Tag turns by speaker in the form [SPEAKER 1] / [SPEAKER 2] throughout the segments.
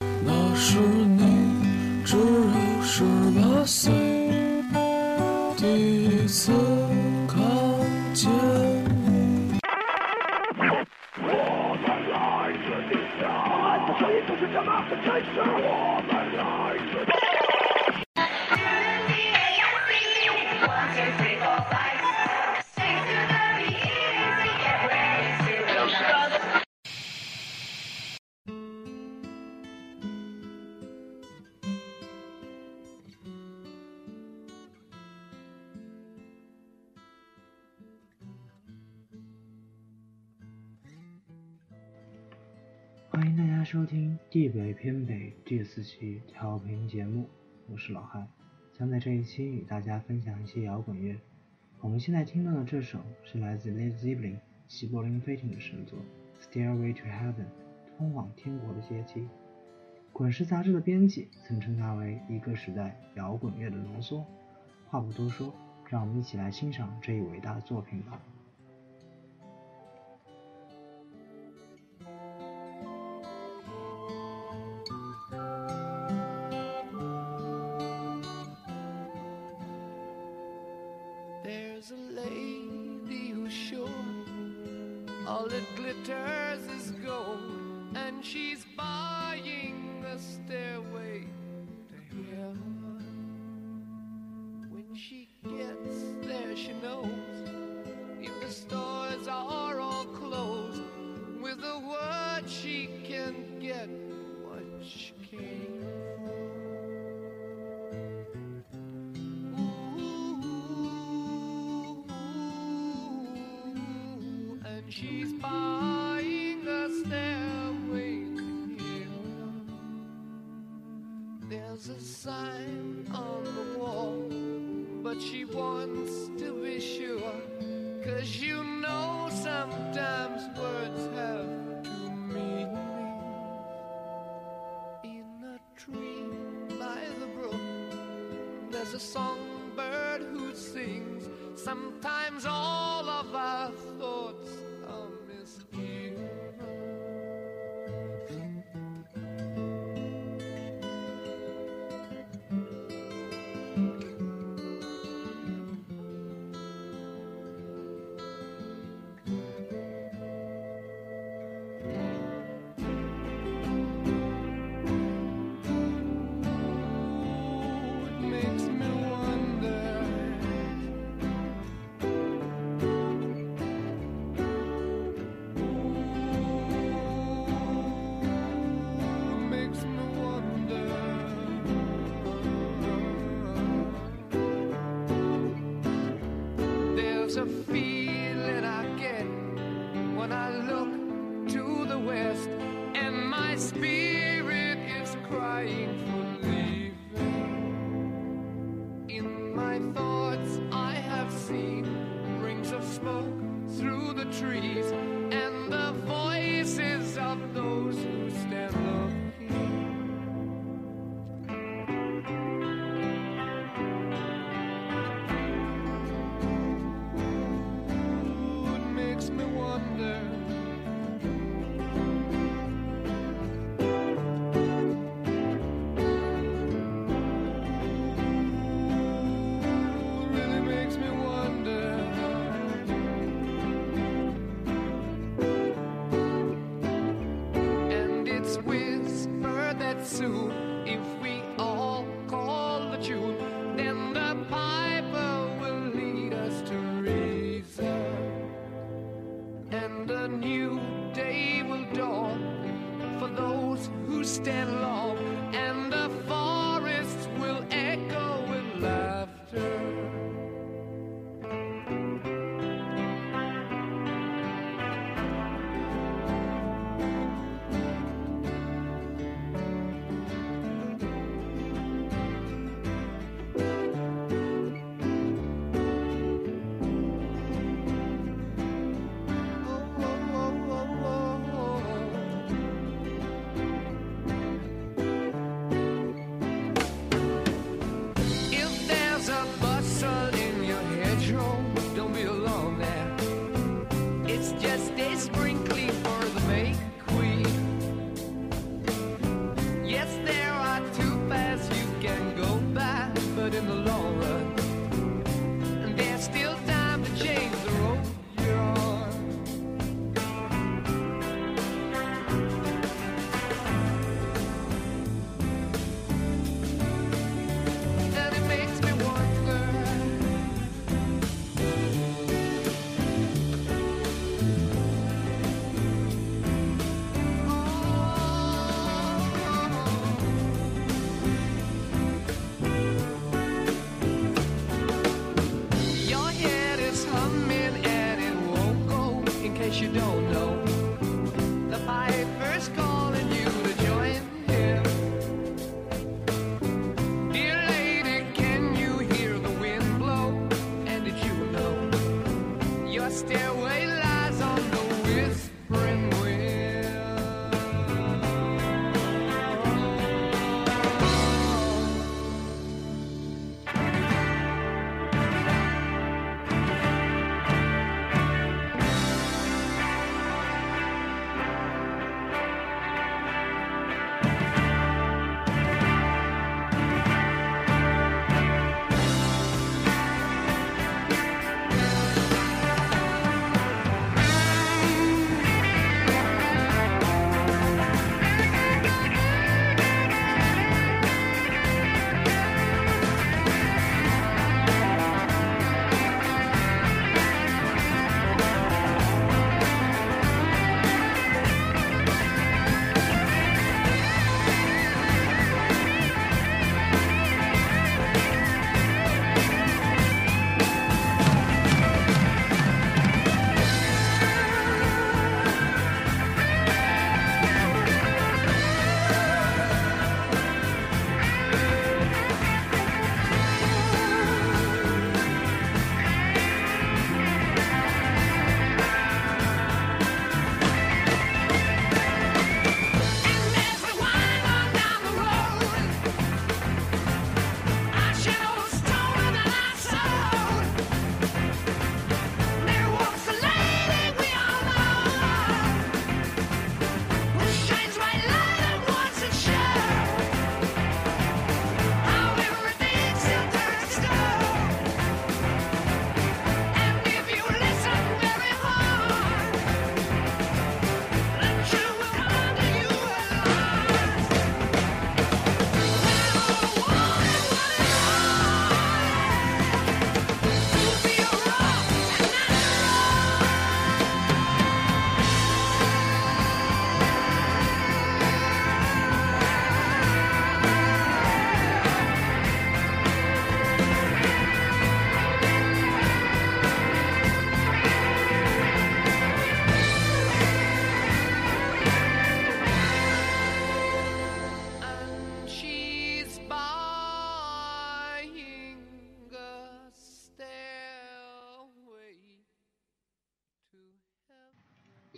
[SPEAKER 1] 那时你只有十八岁，第一次看见。我们来自地下，这声音就是这么的真实。我
[SPEAKER 2] 地北偏北第四期调频节目，我是老汉，将在这一期与大家分享一些摇滚乐。我们现在听到的这首是来自 Led Zeppelin 齐柏林飞艇的神作《Stairway to Heaven》，通往天国的阶梯。滚石杂志的编辑曾称它为一个时代摇滚乐的浓缩。话不多说，让我们一起来欣赏这一伟大的作品吧。
[SPEAKER 1] On the wall, but she wants to be sure. Cause you know sometimes words have two meanings. In a tree by the brook, there's a songbird who sings. Sometimes There's a feeling I get when I look to the west, and my spirit is crying for leaving. In my thoughts, I have seen rings of smoke through the trees,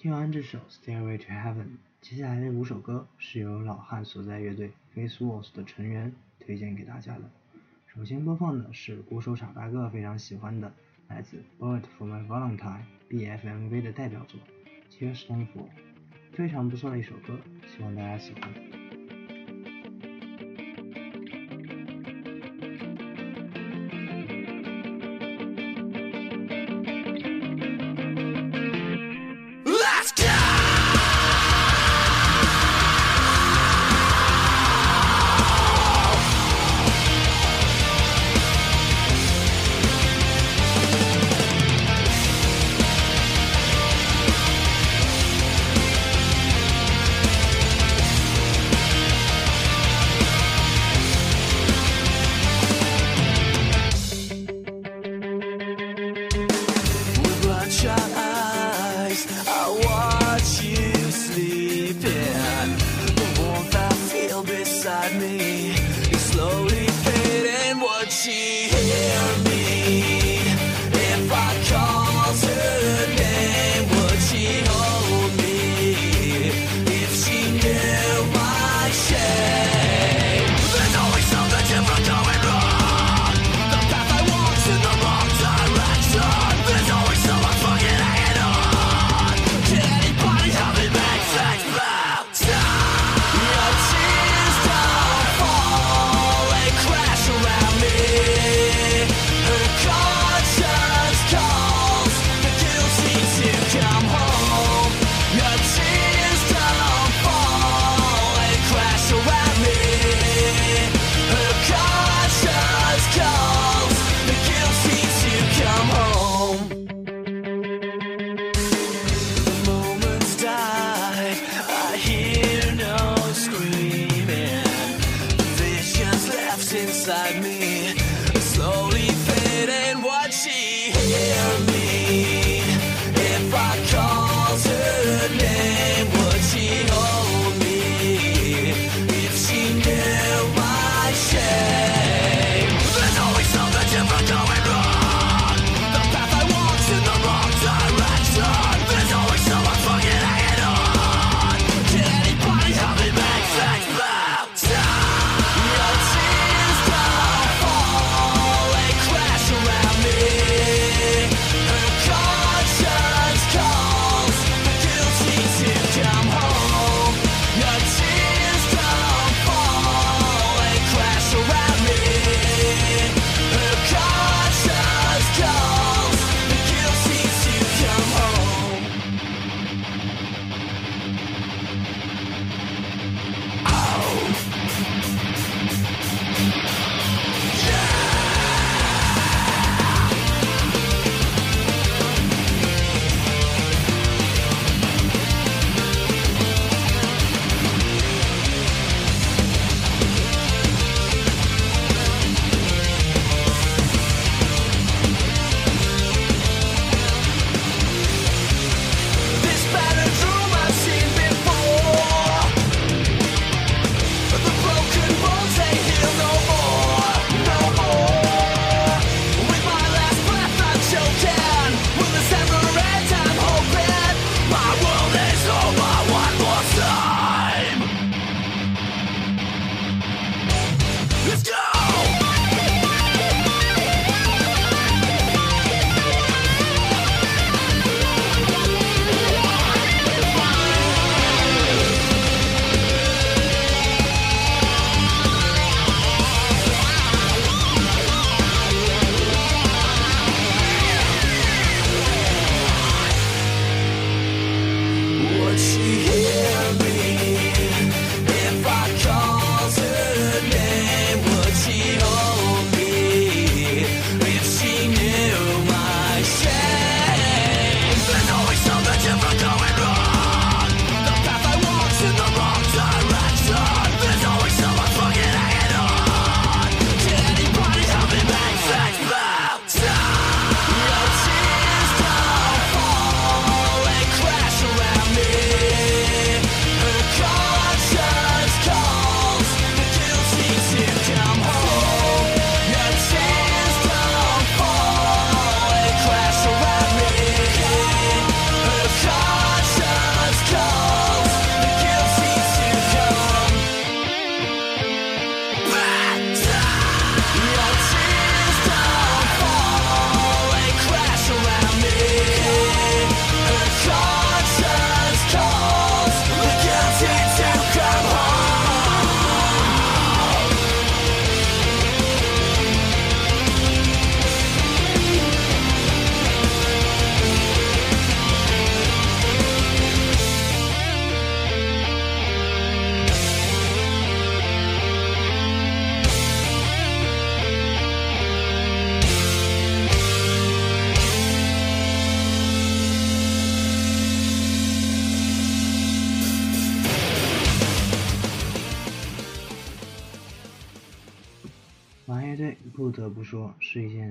[SPEAKER 3] 听完这首《Stairway to Heaven》，接下来的五首歌是由老汉所在乐队 Face Walls 的成员推荐给大家的。首先播放的是鼓手傻大个非常喜欢的，来自《Bullet for My Valentine》BFMV 的代表作《Tears Don't Fall》，非常不错的一首歌，希望大家喜欢。shot.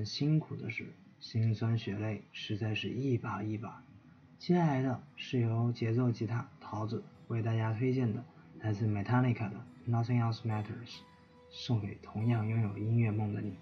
[SPEAKER 3] 辛苦的事，辛酸血泪实在是一把一把。接下来的是由节奏吉他桃子为大家推荐的来自 Metallica 的 Nothing Else Matters，送给同样拥有音乐梦的你。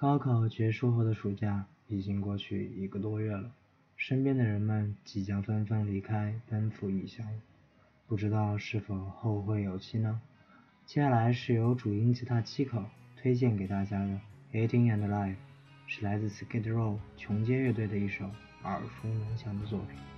[SPEAKER 3] 高考结束后的暑假已经过去一个多月了，身边的人们即将纷纷离开，奔赴异乡，不知道是否后会有期呢？接下来是由主音吉他七口推荐给大家的《Eighteen and Life》，是来自 Skid Row 穷街乐队的一首耳熟能详的作品。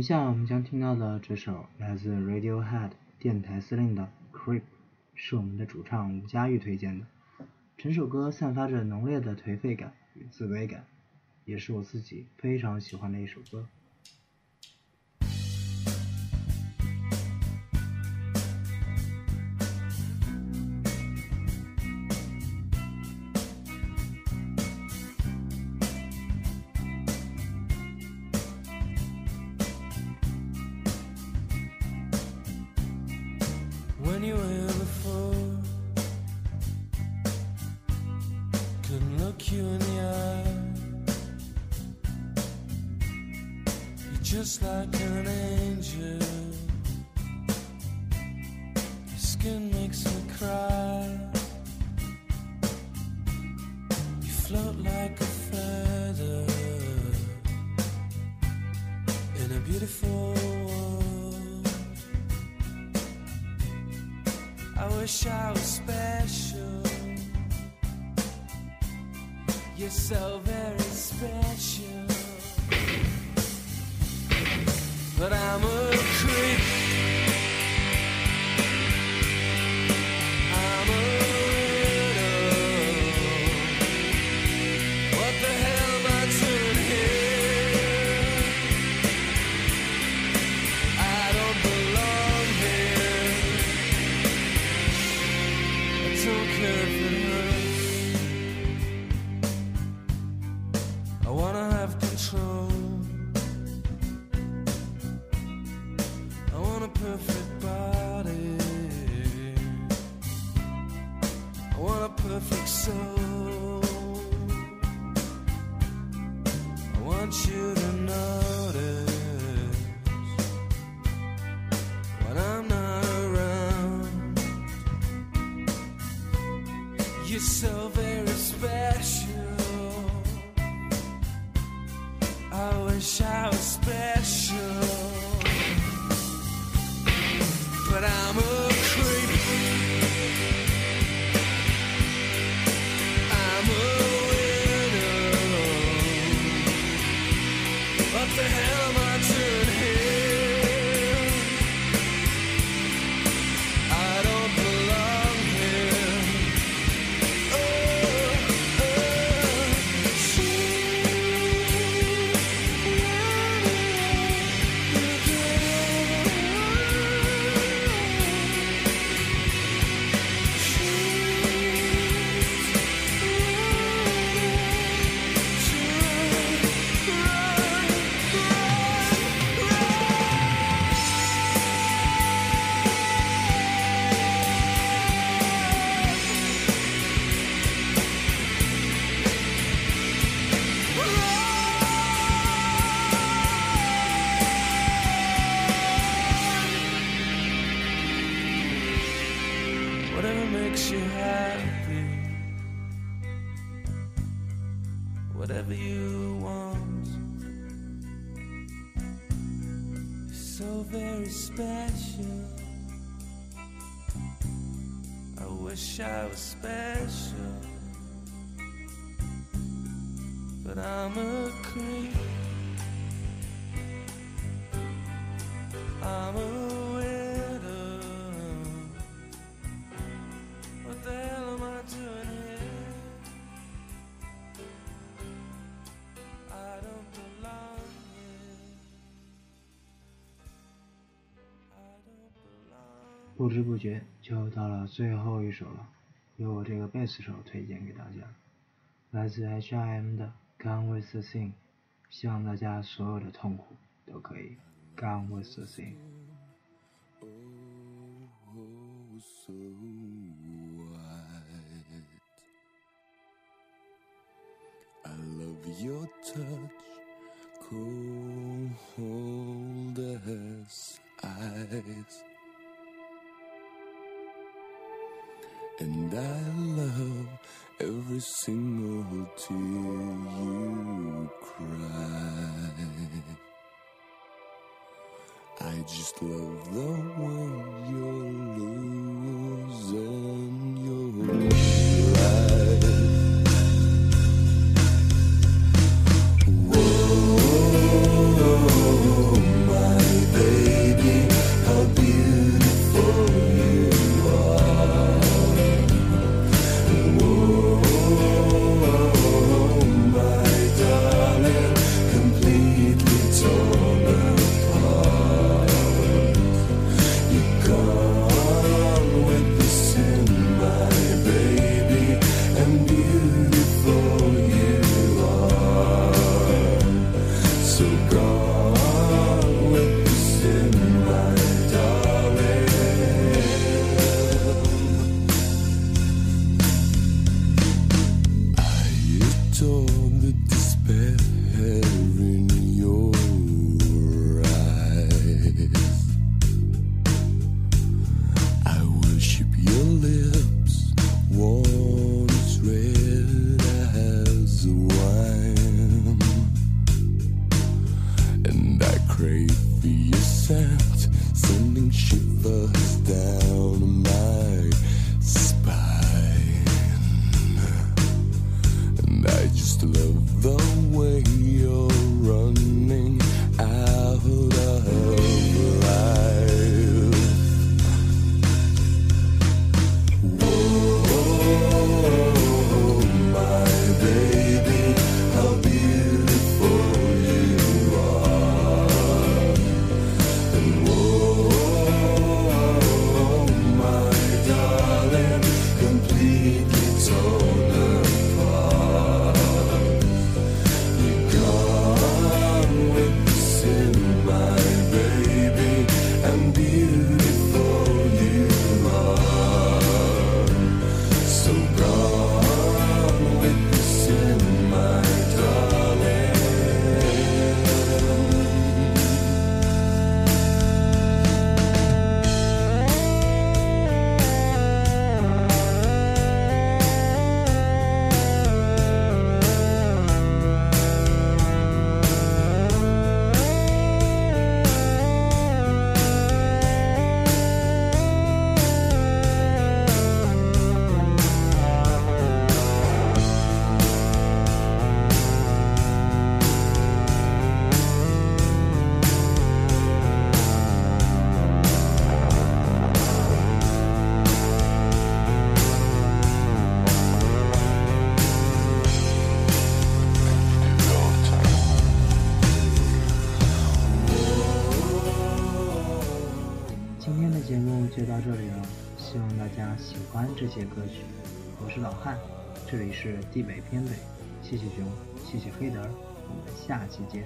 [SPEAKER 3] 等一下，我们将听到的这首来自 Radiohead 电台司令的《Creep》，是我们的主唱吴佳玉推荐的。整首歌散发着浓烈的颓废感与自卑感，也是我自己非常喜欢的一首歌。
[SPEAKER 2] Just like an angel.
[SPEAKER 4] Whatever you want. You're so very special. I wish I was special, but I'm a creep. I'm a
[SPEAKER 2] 不知不觉就到了最后一首了，由我这个贝斯手推荐给大家，来自 H.I.M 的《Gone with the Thing》，希望大家所有的痛苦都可以 Gone with the Thing。
[SPEAKER 3] And I love every single tear you cry. I just love the way you're losing your 欢，这些歌曲，我是老汉，这里是地北偏北，谢谢熊，谢谢黑德，我们下期见。